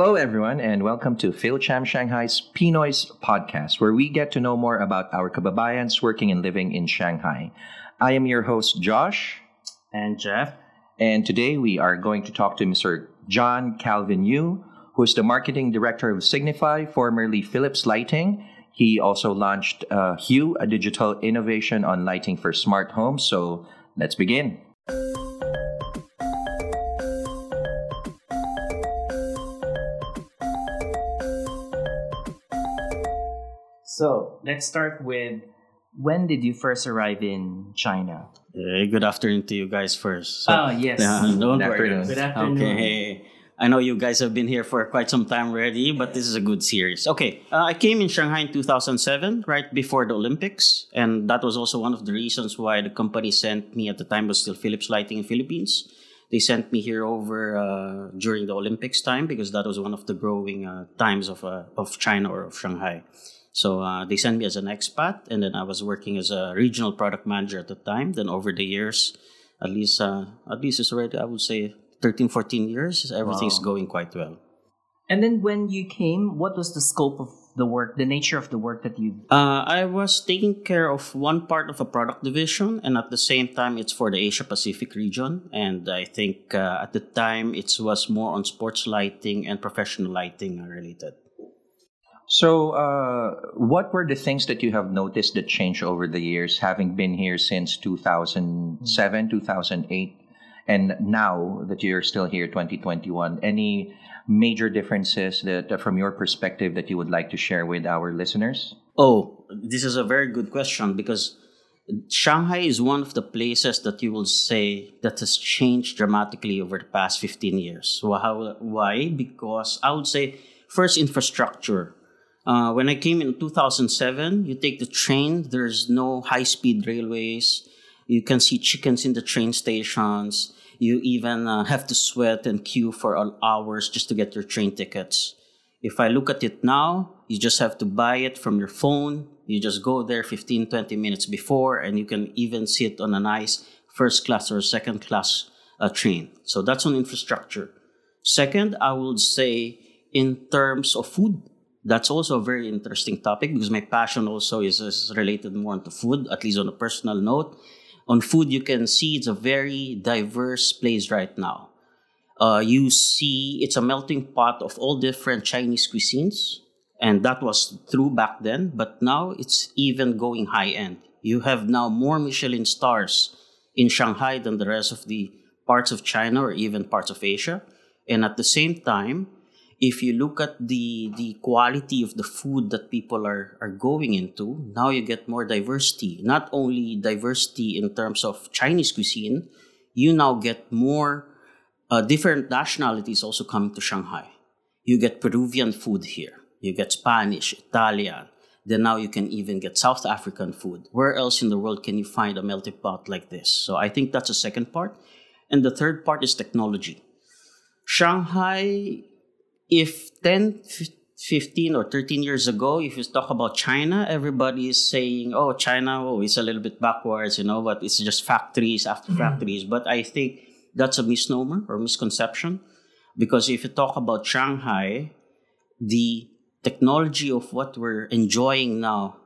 Hello, everyone, and welcome to PhilCham Shanghai's PNOISE podcast, where we get to know more about our kababayans working and living in Shanghai. I am your host, Josh. And Jeff. And today we are going to talk to Mr. John Calvin Yu, who is the marketing director of Signify, formerly Philips Lighting. He also launched uh, Hue, a digital innovation on lighting for smart homes. So let's begin. So let's start with when did you first arrive in China? Uh, good afternoon to you guys first. So, oh yes. Uh, don't Good worry. afternoon. Good afternoon. Okay. I know you guys have been here for quite some time already, but this is a good series. Okay, uh, I came in Shanghai in 2007, right before the Olympics, and that was also one of the reasons why the company sent me at the time was still Philips Lighting in Philippines. They sent me here over uh, during the Olympics time because that was one of the growing uh, times of uh, of China or of Shanghai. So uh, they sent me as an expat, and then I was working as a regional product manager at the time. Then over the years, at least uh, at least it's already I would say 13, 14 years. Everything's Wow. going quite well. And then when you came, what was the scope of the work, the nature of the work that you Uh, I was taking care of one part of a product division, and at the same time, it's for the Asia Pacific region. And I think uh, at the time, it was more on sports lighting and professional lighting related. So, uh, what were the things that you have noticed that changed over the years, having been here since 2007, 2008, and now that you're still here, 2021? Any major differences that, uh, from your perspective, that you would like to share with our listeners? Oh, this is a very good question because Shanghai is one of the places that you will say that has changed dramatically over the past 15 years. Why? Because I would say first infrastructure. Uh, when I came in 2007, you take the train, there's no high speed railways. You can see chickens in the train stations. You even uh, have to sweat and queue for hours just to get your train tickets. If I look at it now, you just have to buy it from your phone. You just go there 15, 20 minutes before, and you can even sit on a nice first class or second class uh, train. So that's on infrastructure. Second, I would say in terms of food, that's also a very interesting topic because my passion also is, is related more to food, at least on a personal note. On food, you can see it's a very diverse place right now. Uh, you see it's a melting pot of all different Chinese cuisines, and that was true back then, but now it's even going high end. You have now more Michelin stars in Shanghai than the rest of the parts of China or even parts of Asia. And at the same time, if you look at the the quality of the food that people are are going into now you get more diversity. Not only diversity in terms of chinese cuisine you now get more uh, different nationalities also coming to shanghai. You get peruvian food here. You get spanish italian. Then now you can even get south african food. Where else in the world can you find a melting pot like this? So i think that's the second part. And the third part is technology. Shanghai if 10 15 or 13 years ago if you talk about china everybody is saying oh china oh it's a little bit backwards you know but it's just factories after mm-hmm. factories. But i think that's a misnomer or misconception because if you talk about shanghai the technology of what we're enjoying now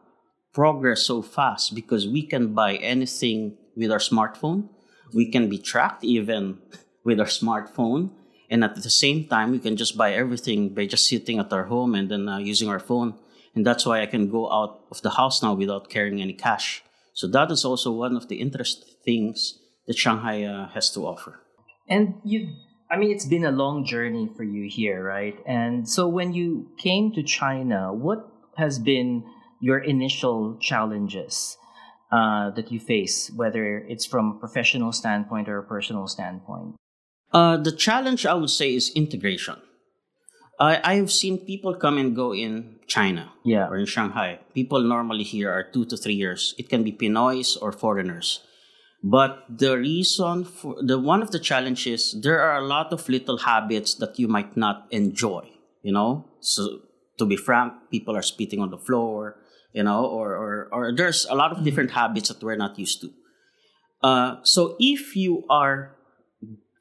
progress so fast because we can buy anything with our smartphone. We can be tracked even with our smartphone and at the same time we can just buy everything by just sitting at our home and then uh, using our phone and that's why i can go out of the house now without carrying any cash so that is also one of the interesting things that shanghai uh, has to offer and you I mean it's been a long journey for you here, right? And so when you came to China, what has been your initial challenges uh, that you face, whether it's from a professional standpoint or a personal standpoint? Uh, the challenge I would say is integration. I, I have seen people come and go in China Yeah. or in Shanghai. People normally here are two to three years. It can be Pinoys or foreigners. But the reason for the one of the challenges, there are a lot of little habits that you might not enjoy. You know, so to be frank, people are spitting on the floor. You know, or or, or there's a lot of different habits that we're not used to. Uh, so if you are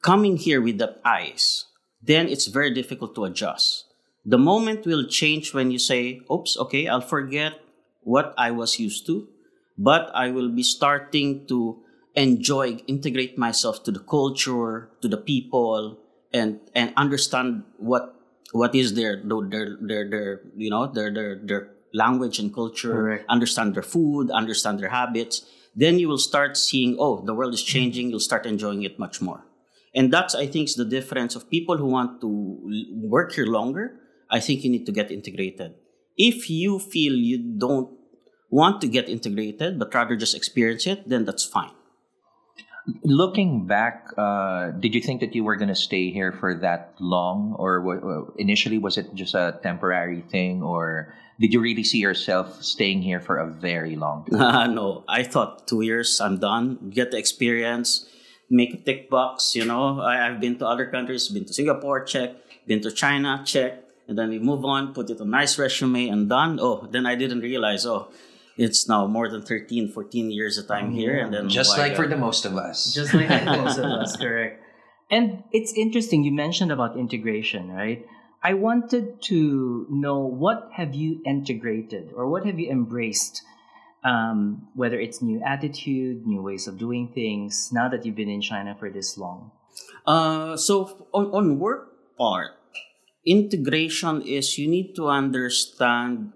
coming here with that eyes, then it's very difficult to adjust. The moment will change when you say, oops, okay, I'll forget what I was used to, but I will be starting to enjoy, integrate myself to the culture, to the people, and and understand what what is their their their, their you know their their their language and culture, Correct. understand their food, understand their habits. Then you will start seeing, oh, the world is changing. You'll start enjoying it much more. And that's, I think, is the difference of people who want to work here longer. I think you need to get integrated. If you feel you don't want to get integrated, but rather just experience it, then that's fine. Looking back, uh, did you think that you were going to stay here for that long, or wa- initially was it just a temporary thing, or did you really see yourself staying here for a very long time? no, I thought two years, I'm done. Get the experience, make a tick box. You know, I, I've been to other countries, been to Singapore, check, been to China, check, and then we move on, put it on nice resume, and done. Oh, then I didn't realize, oh, it's now more than 13, 14 years that I'm here. And then Just why like for the most of us. Just like most of us, correct. And it's interesting you mentioned about integration, right? I wanted to know what have you integrated or what have you embraced, um, whether it's new attitude, new ways of doing things, now that you've been in China for this long. Uh, so on, on work part, integration is you need to understand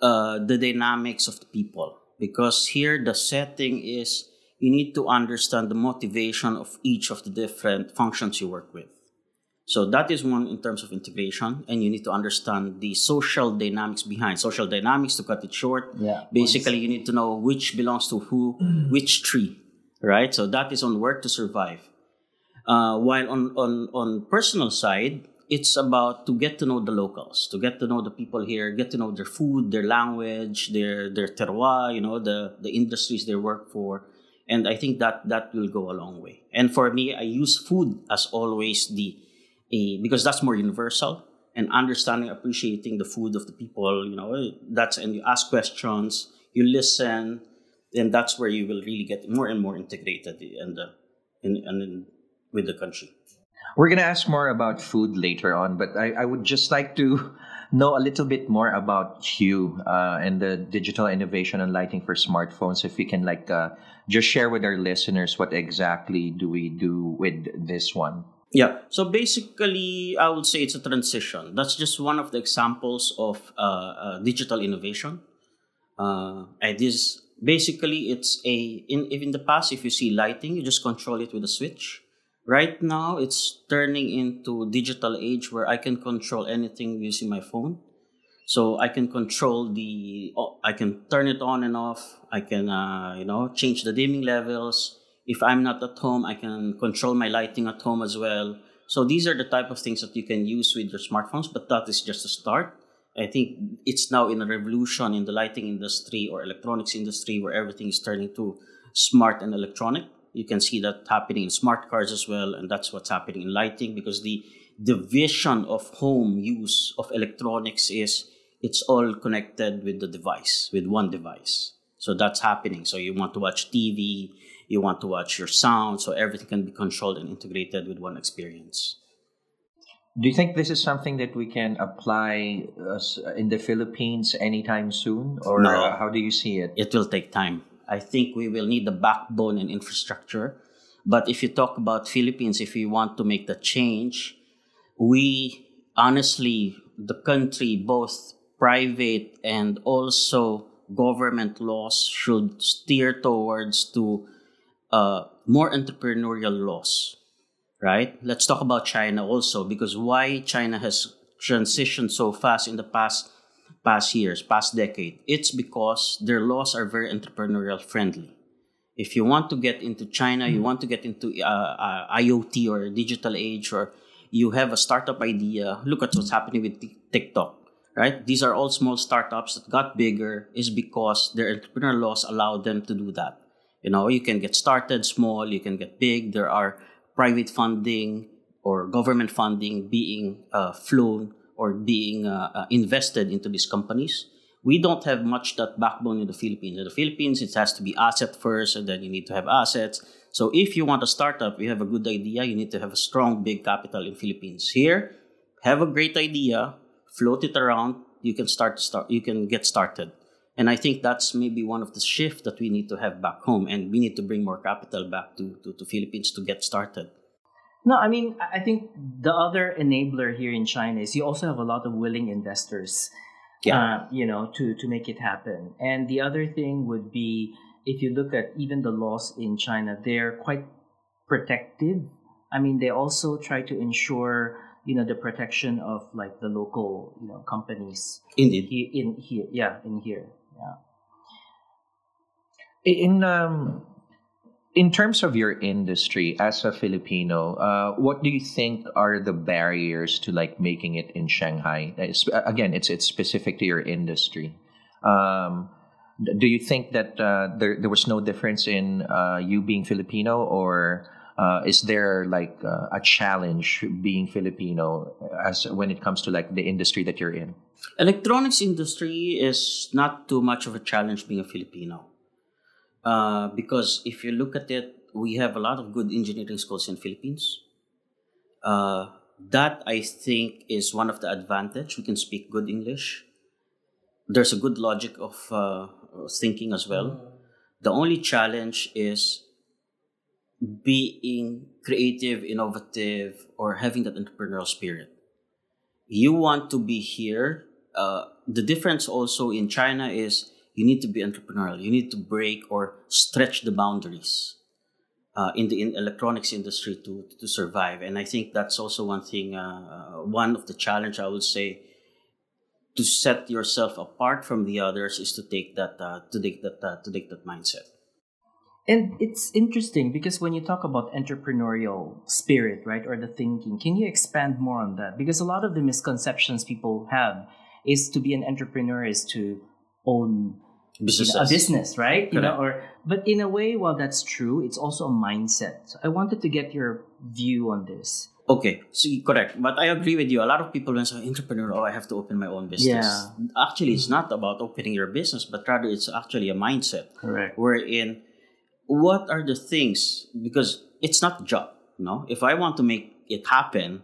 uh, the dynamics of the people because here the setting is you need to understand the motivation of each of the different functions you work with. So that is one in terms of integration, and you need to understand the social dynamics behind. Social dynamics, to cut it short, Yeah. basically you need to know which belongs to who, which tree, right? So that is on work to survive. Uh, while on, on, on personal side, it's about to get to know the locals, to get to know the people here, get to know their food, their language, their their terroir, you know, the, the industries they work for. And I think that that will go a long way. And for me, I use food as always the a, because that's more universal and understanding, appreciating the food of the people, you know, that's and you ask questions, you listen, and that's where you will really get more and more integrated in the in, in, in with the country. We're going to ask more about food later on, but I, I would just like to know a little bit more about Hue uh, and the digital innovation and lighting for smartphones. If you can, like, uh, just share with our listeners what exactly do we do with this one. Yeah. So basically, I would say it's a transition. That's just one of the examples of uh, uh, digital innovation. Uh, and this basically it's a in in the past if you see lighting, you just control it with a switch. Right now, it's turning into digital age where I can control anything using my phone. So I can control the, oh, I can turn it on and off. I can, uh, you know, change the dimming levels. If I'm not at home, I can control my lighting at home as well. So these are the type of things that you can use with your smartphones, but that is just a start. I think it's now in a revolution in the lighting industry or electronics industry where everything is turning to smart and electronic. You can see that happening in smart cars as well, and that's what's happening in lighting because the the vision of home use of electronics is it's all connected with the device, with one device. So that's happening. So you want to watch TV, you want to watch your sound, so everything can be controlled and integrated with one experience. Do you think this is something that we can apply uh, in the Philippines anytime soon? Or No. uh, how do you see it? It will take time. I think we will need the backbone and infrastructure. But if you talk about Philippines, if we want to make the change, we honestly, the country, both private and also government laws should steer towards to uh, more entrepreneurial laws, right? Let's talk about China also because why China has transitioned so fast in the past past years, past decade. It's because their laws are very entrepreneurial friendly. If you want to get into China, you want to get into uh, uh, IoT or digital age, or you have a startup idea, look at what's happening with Tik- TikTok, right? These are all small startups that got bigger is because their entrepreneurial laws allow them to do that. You know, you can get started small, you can get big. There are private funding or government funding being uh, flown or being uh, uh, invested into these companies. we don't have much that backbone in the Philippines. In the Philippines, it has to be asset first, and then you need to have assets. So if you want a startup, you have a good idea, you need to have a strong, big capital in Philippines. Here, have a great idea, float it around, you can start start, you can get started. And I think that's maybe one of the shift that we need to have back home, and we need to bring more capital back to, to, to Philippines to get started. No, I mean, I think the other enabler here in China is you also have a lot of willing investors Yeah. uh, you know, to to make it happen. And the other thing would be if you look at even the laws in China, they're quite protective. I mean, they also try to ensure you know the protection of like the local you know companies Indeed. here in here. Yeah, in here. Yeah. In um, in terms of your industry as a Filipino, uh, what do you think are the barriers to like making it in Shanghai? It's- Again, it's it's specific to your industry. Um, do you think that uh, there there was no difference in uh, you being Filipino, or uh, is there like uh, a challenge being Filipino as when it comes to like the industry that you're in? Electronics industry is not too much of a challenge being a Filipino. Uh, because if you look at it, we have a lot of good engineering schools in Philippines. Uh, that I think is one of the advantage. We can speak good English. There's a good logic of uh, thinking as well. The only challenge is being creative, innovative, or having that entrepreneurial spirit. You want to be here. Uh, the difference also in China is you need to be entrepreneurial. You need to break or stretch the boundaries uh, in the in electronics industry to to survive. And I think that's also one thing. Uh, one of the challenge I would say to set yourself apart from the others is to take that uh, to take that uh, to take that mindset. And it's interesting because when you talk about entrepreneurial spirit, right, or the thinking, can you expand more on that? Because a lot of the misconceptions people have is to be an entrepreneur is to own a business, right? You know, Correct. or but in a way, while that's true, it's also a mindset. So I wanted to get your view on this. Okay, so correct. But I agree with you. A lot of people when say oh, entrepreneur, oh, I have to open my own business. Yeah. Actually, it's not about opening your business, but rather it's actually a mindset. Correct. wherein what are the things because it's not job no if i want to make it happen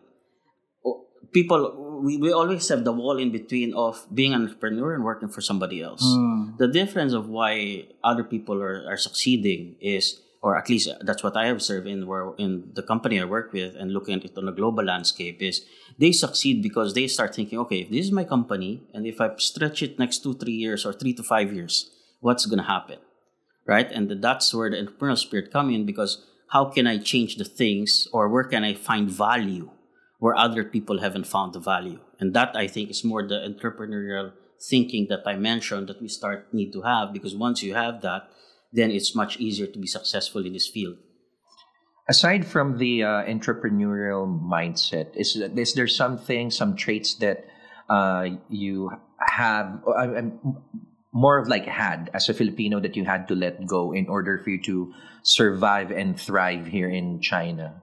people we, we always have the wall in between of being an entrepreneur and working for somebody else. Mm. the difference of why other people are, are succeeding is or at least that's what i observe in where in the company i work with and looking at it on a global landscape is they succeed because they start thinking okay if this is my company and if i stretch it next two three years or three to five years what's going to happen right? And that's where the entrepreneurial spirit come in because how can i change the things or where can i find value where other people haven't found the value? And that i think is more the entrepreneurial thinking that i mentioned that we start need to have because once you have that then it's much easier to be successful in this field. Aside from the uh, entrepreneurial mindset, is is there something, some traits that uh, you have, I- I'm more of like had as a Filipino that you had to let go in order for you to survive and thrive here in China?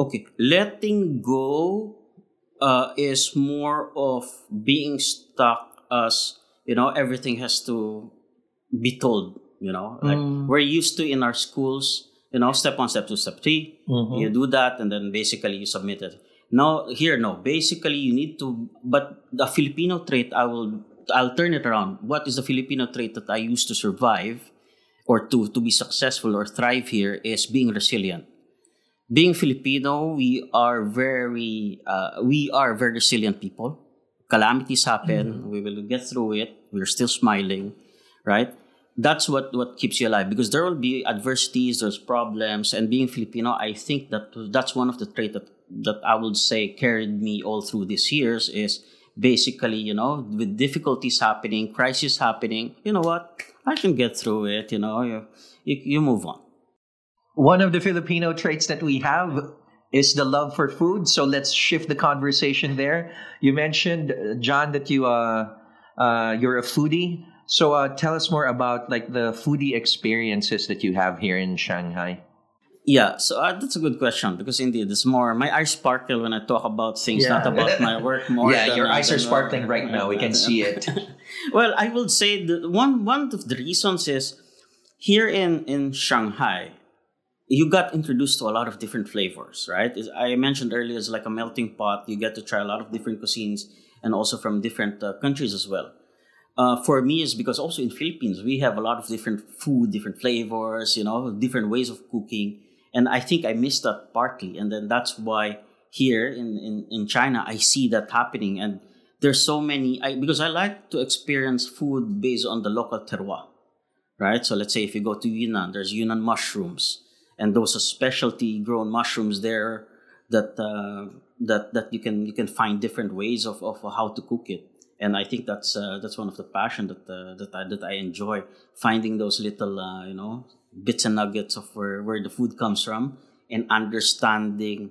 Okay, letting go uh, is more of being stuck as you know everything has to be told. You know, like Mm. we're used to in our schools. You know, step one, step two, step 3 You do that, and then basically you submit it. Now here, no. Basically, you need to. But the Filipino trait, I will. I'll turn it around. What is the Filipino trait that I use to survive, or to to be successful or thrive here is being resilient being Filipino, we are very uh, we are very resilient people. Calamities happen, we will get through it. We're still smiling, right? That's what what keeps you alive because there will be adversities, there's problems, and being Filipino, I think that that's one of the traits that that I would say carried me all through these years is basically you know with difficulties happening, crisis happening. You know what? I can get through it. You know, you you, you move on. One of the Filipino traits that we have is the love for food. So let's shift the conversation there. You mentioned, uh, John, that you uh, uh, you're a foodie. So uh, tell us more about like the foodie experiences that you have here in Shanghai. Yeah, so uh, that's a good question because indeed it's more my eyes sparkle when I talk about things, Yeah. not about my work. More yeah, your eyes are sparkling right now. We can see it. well, I will say that one one of the reasons is here in in Shanghai, you got introduced to a lot of different flavors, right? As I mentioned earlier, it's like a melting pot. You get to try a lot of different cuisines and also from different uh, countries as well. Uh, for me, is because also in Philippines we have a lot of different food, different flavors, you know, different ways of cooking, and I think I missed that partly, and then that's why here in in, in China I see that happening, and there's so many I, because I like to experience food based on the local terroir, right? So let's say if you go to Yunnan, there's Yunnan mushrooms, and those are specialty grown mushrooms there that uh, that that you can you can find different ways of, of how to cook it. And I think that's uh, that's one of the passion that uh, that I that I enjoy finding those little uh, you know bits and nuggets of where, where the food comes from and understanding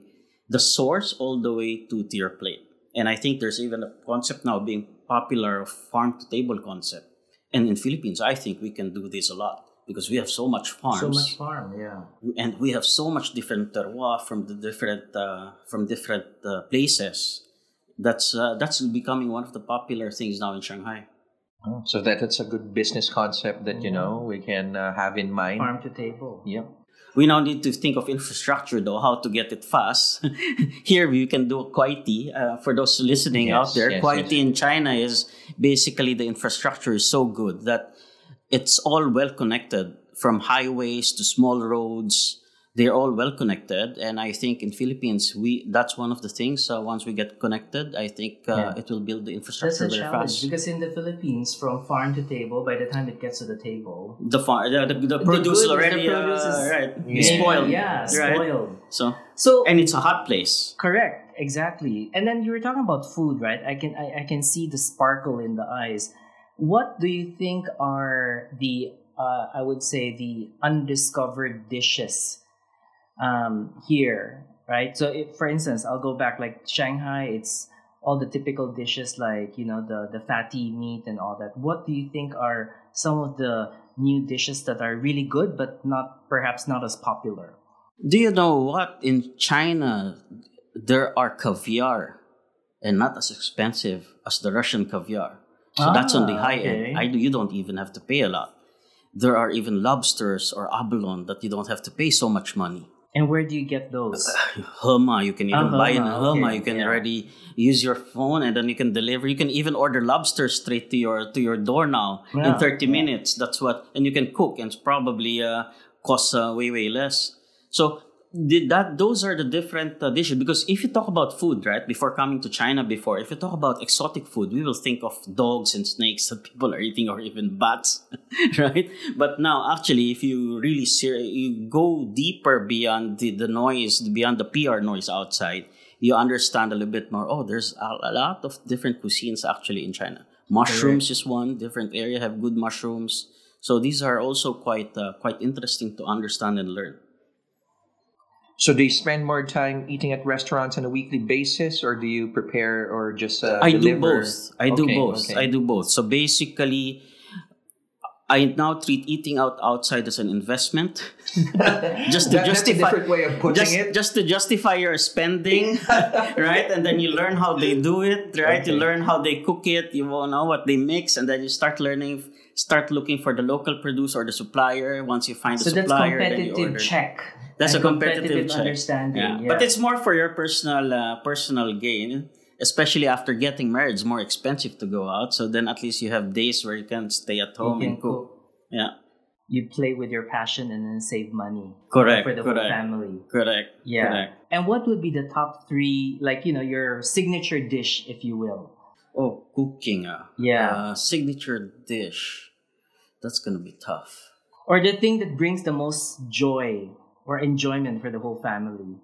the source all the way to, to your plate. And I think there's even a concept now being popular of farm to table concept. And in Philippines, I think we can do this a lot because we have so much farms So much farm, yeah. and we have so much different terroir from the different uh, from different uh, places. That's uh, that's becoming one of the popular things now in Shanghai. Oh, so that that's a good business concept that you know we can uh, have in mind. Farm to table. Yep. We now need to think of infrastructure though, how to get it fast. Here you can do kuaidi. Uh, for those listening Yes, out there, yes, kuaidi yes. in China is basically the infrastructure is so good that it's all well connected from highways to small roads. They're all well connected, and I think in Philippines we that's one of the things. Uh, once we get connected, I think uh, Yeah. it will build the That's infrastructure a very challenge fast. because in the Philippines, from farm to table, by the time it gets to the table, The far the, the, the produce already the produce uh, right Yeah. spoiled. Yeah, right? spoiled. So So and it's a hot place. Correct, exactly. And then you were talking about food, right? I can I, I can see the sparkle in the eyes. What do you think are the uh, I would say the undiscovered dishes um, here, right? So, if, for instance, I'll go back like Shanghai. It's all the typical dishes like you know the the fatty meat and all that. What do you think are some of the new dishes that are really good but not perhaps not as popular? Do you know what? In China, there are caviar and not as expensive as the Russian caviar. So that's on the Ah, high okay. end. I, you don't even have to pay a lot. There are even lobsters or abalone that you don't have to pay so much money. And where do you get those? Hema, you can even Ah, buy in Hema, Hema. okay, You can yeah. already use your phone and then you can deliver. You can even order lobster straight to your to your door now Yeah, in 30 yeah. minutes. That's what, and you can cook and it's probably uh, costs uh, way way less. So that those are the different uh, dishes because if you talk about food right before coming to china before if you talk about exotic food we will think of dogs and snakes that people are eating or even bats right? But now actually if you really ser- you go deeper beyond the, the noise beyond the pr noise outside you understand a little bit more oh there's a, a lot of different cuisines actually in china. Mushrooms is one different area have good mushrooms. So these are also quite uh, quite interesting to understand and learn So do you spend more time eating at restaurants on a weekly basis, or do you prepare or just uh, I do both. I do both. okay. I do both. So basically, I now treat eating out outside as an investment, just to That- justify. different way of putting just, it. just to justify your spending, right? And then you learn how they do it, right? You learn how they cook it. You know what they mix, and then you start learning, start looking for the local produce or the supplier. Once you find the So that's supplier, then you competitive order. check. That's and a competitive, check. understanding. Yeah. Yeah. But it's more for your personal uh, personal gain, especially after getting married. It's more expensive to go out. So then at least you have days where you can stay at home and cook. Yeah, You play with your passion and then save money. Correct, For the whole family. correct. Yeah. Correct. And what would be the top three, like, you know, your signature dish, if you will? Oh, cooking. Uh, Yeah. Uh, signature dish. That's gonna be tough. Or the thing that brings the most joy or enjoyment for the whole family?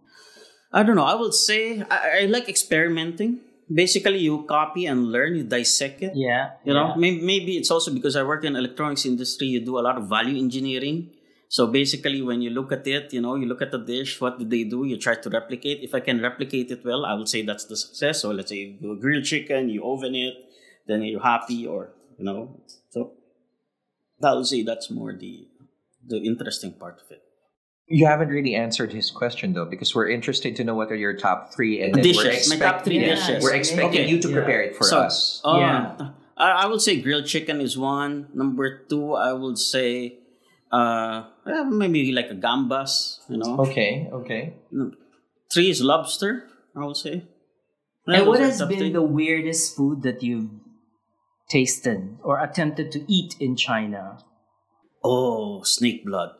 I don't know. I will say I, I like experimenting. Basically, you copy and learn. You dissect it. Yeah. You know, yeah. maybe, maybe it's also because I work in electronics industry. You do a lot of value engineering. So basically, when you look at it, you know, you look at the dish. What did they do? You try to replicate. If I can replicate it well, I will say that's the success. So let's say you do a grilled chicken, you oven it, then you're happy, or you know. So I would say that's more the the interesting part of it. You haven't really answered his question though, because we're interested to know what are your top three, and then Dishes. we're My top three expecting, dishes. we're expecting Okay. you to Yeah. prepare it for So, us. Uh, Yeah. I, I would say grilled chicken is one. Number two, I would say uh, maybe like a gambas, you know. Okay, okay. Three is lobster, I would say. And Those what has been three. the weirdest food that you've tasted or attempted to eat in China? Oh, snake blood.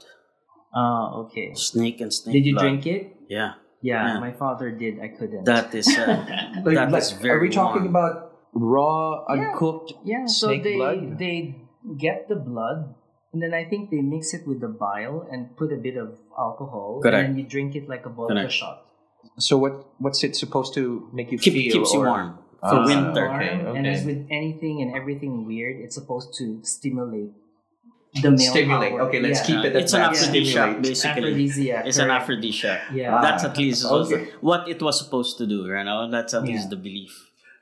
Ah, okay. Snake and snake Did you blood. drink it? Yeah. Yeah, Yeah. my father did. I couldn't. That is uh, Like, that like, is very are we talking warm. about raw, uncooked yeah, so snake they blood? they get the blood and then I think they mix it with the bile and put a bit of alcohol Correct. and then you drink it like a vodka Correct. shot. So what what's it supposed to make you Keep, feel? keeps you or- warm Ah, for Keeps winter. warm, Okay, And as with anything and everything weird, it's supposed to stimulate the male Stimulate. power. Okay, let's Yeah. keep it at It's an aphrodisiac, Stimulate. basically. Aphrodisiac. It's an aphrodisiac. Yeah. That's Ah, at least okay. what it was supposed to do, you know? That's at Yeah. least the belief.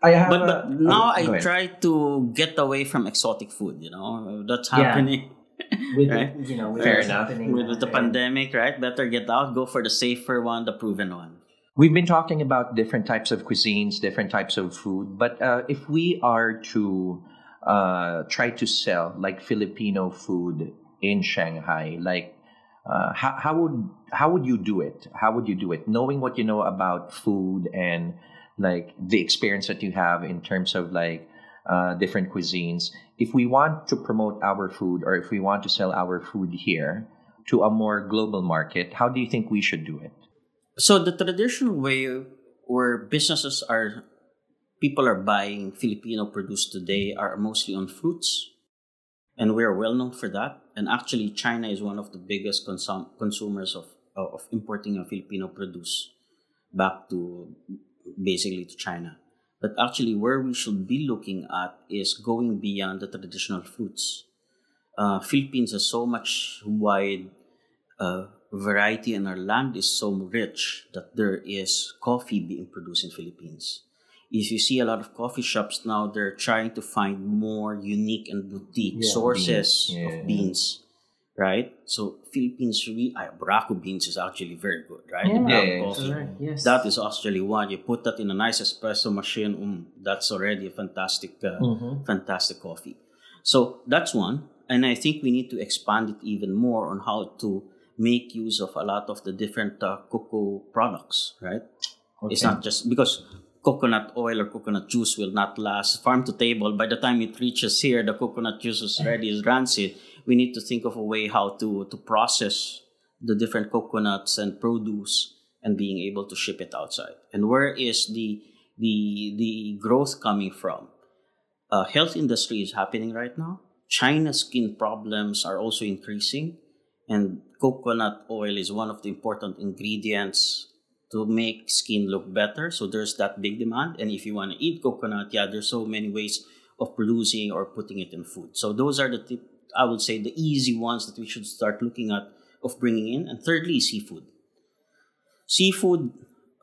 I have But a- but now oh, I ahead. try to get away from exotic food, you know? That's Yeah. happening with Right. the, you know with Fair enough. with, with the pandemic, right? Better get out, go for the safer one, the proven one. We've been talking about different types of cuisines, different types of food, but uh, if we are to uh, try to sell like Filipino food in Shanghai, like uh, how, how would how would you do it? How would you do it, knowing what you know about food and like the experience that you have in terms of like uh, different cuisines? If we want to promote our food, or if we want to sell our food here to a more global market, how do you think we should do it? So the traditional way where businesses are people are buying Filipino produce today are mostly on fruits. And we are well known for that. And actually China is one of the biggest consum- consumers of, of importing a Filipino produce back to basically to China. But actually where we should be looking at is going beyond the traditional fruits. Uh, Philippines has so much wide uh, variety and our land is so rich that there is coffee being produced in Philippines. If you see a lot of coffee shops now, they're trying to find more unique and boutique Yeah, sources beans. Yeah. of beans, right? So Philippines, we, uh, Barako beans is actually very good, right? Yeah. The coffee. Correct, yes. That is actually one. You put that in a nice espresso machine, um, that's already a fantastic, uh, Mhm. fantastic coffee. So that's one. And I think we need to expand it even more on how to make use of a lot of the different uh, cocoa products, right? It's not just because coconut oil or coconut juice will not last farm to table. By the time it reaches here, the coconut juice is ready, is rancid. We need to think of a way how to, to process the different coconuts and produce and being able to ship it outside. And where is the the the growth coming from? Uh, health industry is happening right now. China's skin problems are also increasing, and coconut oil is one of the important ingredients to make skin look better. So there's that big demand. And if you want to eat coconut, yeah, there's so many ways of producing or putting it in food. So those are the tip, I would say the easy ones that we should start looking at of bringing in. And thirdly, seafood. Seafood,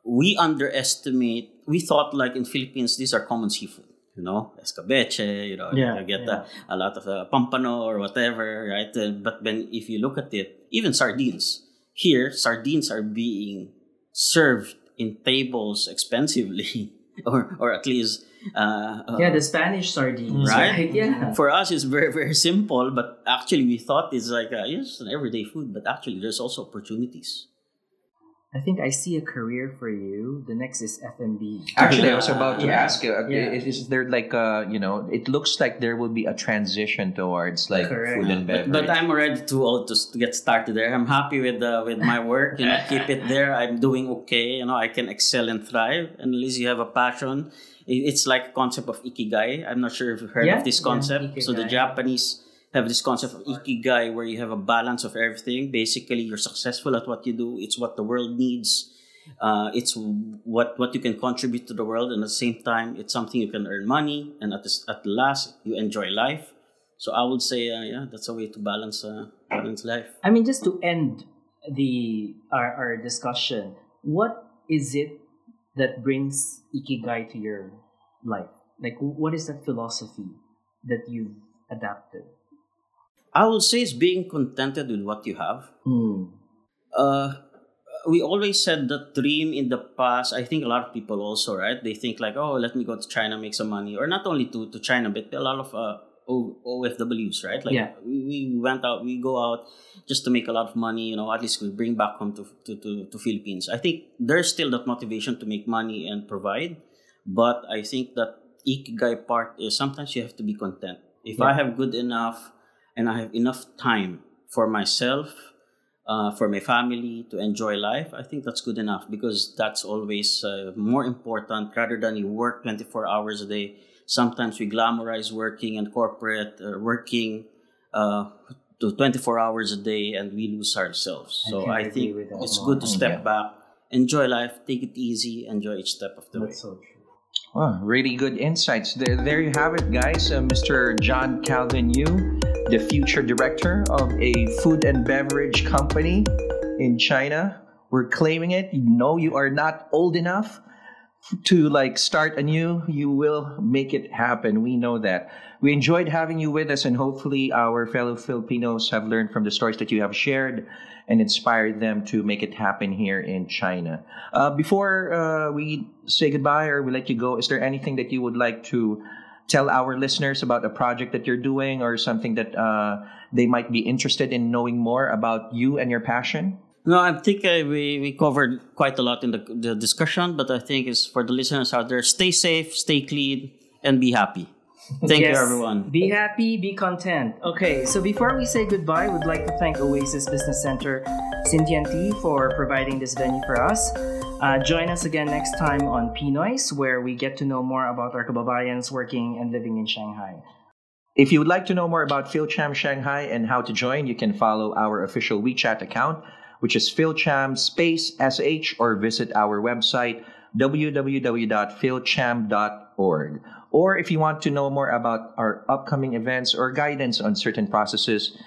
we underestimate. We thought like in Philippines, these are common seafood. You know, escabeche. You know, Yeah, you get yeah. uh, a lot of uh, pampano or whatever, right? Uh, but when if you look at it, even sardines. Here, sardines are being served in tables expensively, or or at least uh, uh, yeah, the Spanish sardines, Right? right? Yeah. for us it's very very simple. But actually, we thought it's like uh, yes, an everyday food. But actually, there's also opportunities. I think I see a career for you. The next is F&B. Actually, I was about to Yeah. ask you, uh, Yeah. is, is there like a, you know, it looks like there will be a transition towards like Correct. food and But, beverage. but I'm already too old to, get started there. I'm happy with uh, with my work. You know, keep it there. I'm doing okay. You know, I can excel and thrive. And at least you have a passion. It's like a concept of ikigai. I'm not sure if you've heard Yeah, of this yeah, concept. so the. Japanese have this concept of ikigai, where you have a balance of everything. Basically, you're successful at what you do. It's what the world needs. Uh, it's what what you can contribute to the world, and at the same time, it's something you can earn money. And at the, at the last, you enjoy life. So I would say, uh, yeah, that's a way to balance uh, balance life. I mean, just to end the our, our discussion, what is it that brings ikigai to your life? Like, what is that philosophy that you've adapted? I would say it's being contented with what you have. Hmm. uh, we always said that dream in the past. I think a lot of people also, right? They think like, oh, let me go to China, make some money, or not only to, to China, but a lot of uh, o- OFWs, right? Like Yeah. we, we went out, we go out just to make a lot of money. You know, at least we bring back home to to, to, to Philippines. I think there's still that motivation to make money and provide, but I think that ikigai part is sometimes you have to be content. If I have good enough and I have enough time for myself uh, for my family to enjoy life, I think that's good enough because that's always uh, more important rather than you work 24 hours a day. Sometimes we glamorize working and corporate, uh, working uh, to 24 hours a day and we lose ourselves. So can I, think it's good to step Yeah. back, enjoy life, take it easy, enjoy each step of the way. So true. Wow, really good insights. There, there you have it, guys. Uh, Mr. John Calvin Yu, the future director of a food and beverage company in China. We're claiming it. No, you are not old enough to like start anew. You will make it happen. We know that. We enjoyed having you with us, and hopefully, our fellow Filipinos have learned from the stories that you have shared and inspired them to make it happen here in China. Uh, before uh, we say goodbye or we let you go, is there anything that you would like to tell our listeners about a project that you're doing or something that uh, they might be interested in knowing more about you and your passion? No, I think uh, we, we covered quite a lot in the, the discussion, but I think it's for the listeners out there stay safe, stay clean, and be happy. Thank you, everyone. Be happy, be content. Okay, so before we say goodbye, we'd like to thank Oasis Business Center, Cynthia T, for providing this venue for us. Uh, join us again next time on PNOISE, where we get to know more about our kababayans working and living in Shanghai. If you would like to know more about PhilCham Shanghai and how to join, you can follow our official WeChat account, which is PhilCham space SH, or visit our website, www.philcham.org. Or if you want to know more about our upcoming events or guidance on certain processes,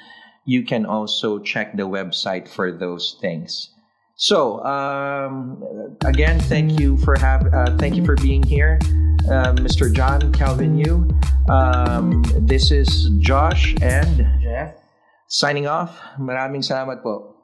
you can also check the website for those things. So, um, again, thank you for have uh, thank you for being here, uh, Mr. John Calvin Yu. Um, this is Josh and Jeff? signing off. Maraming salamat po.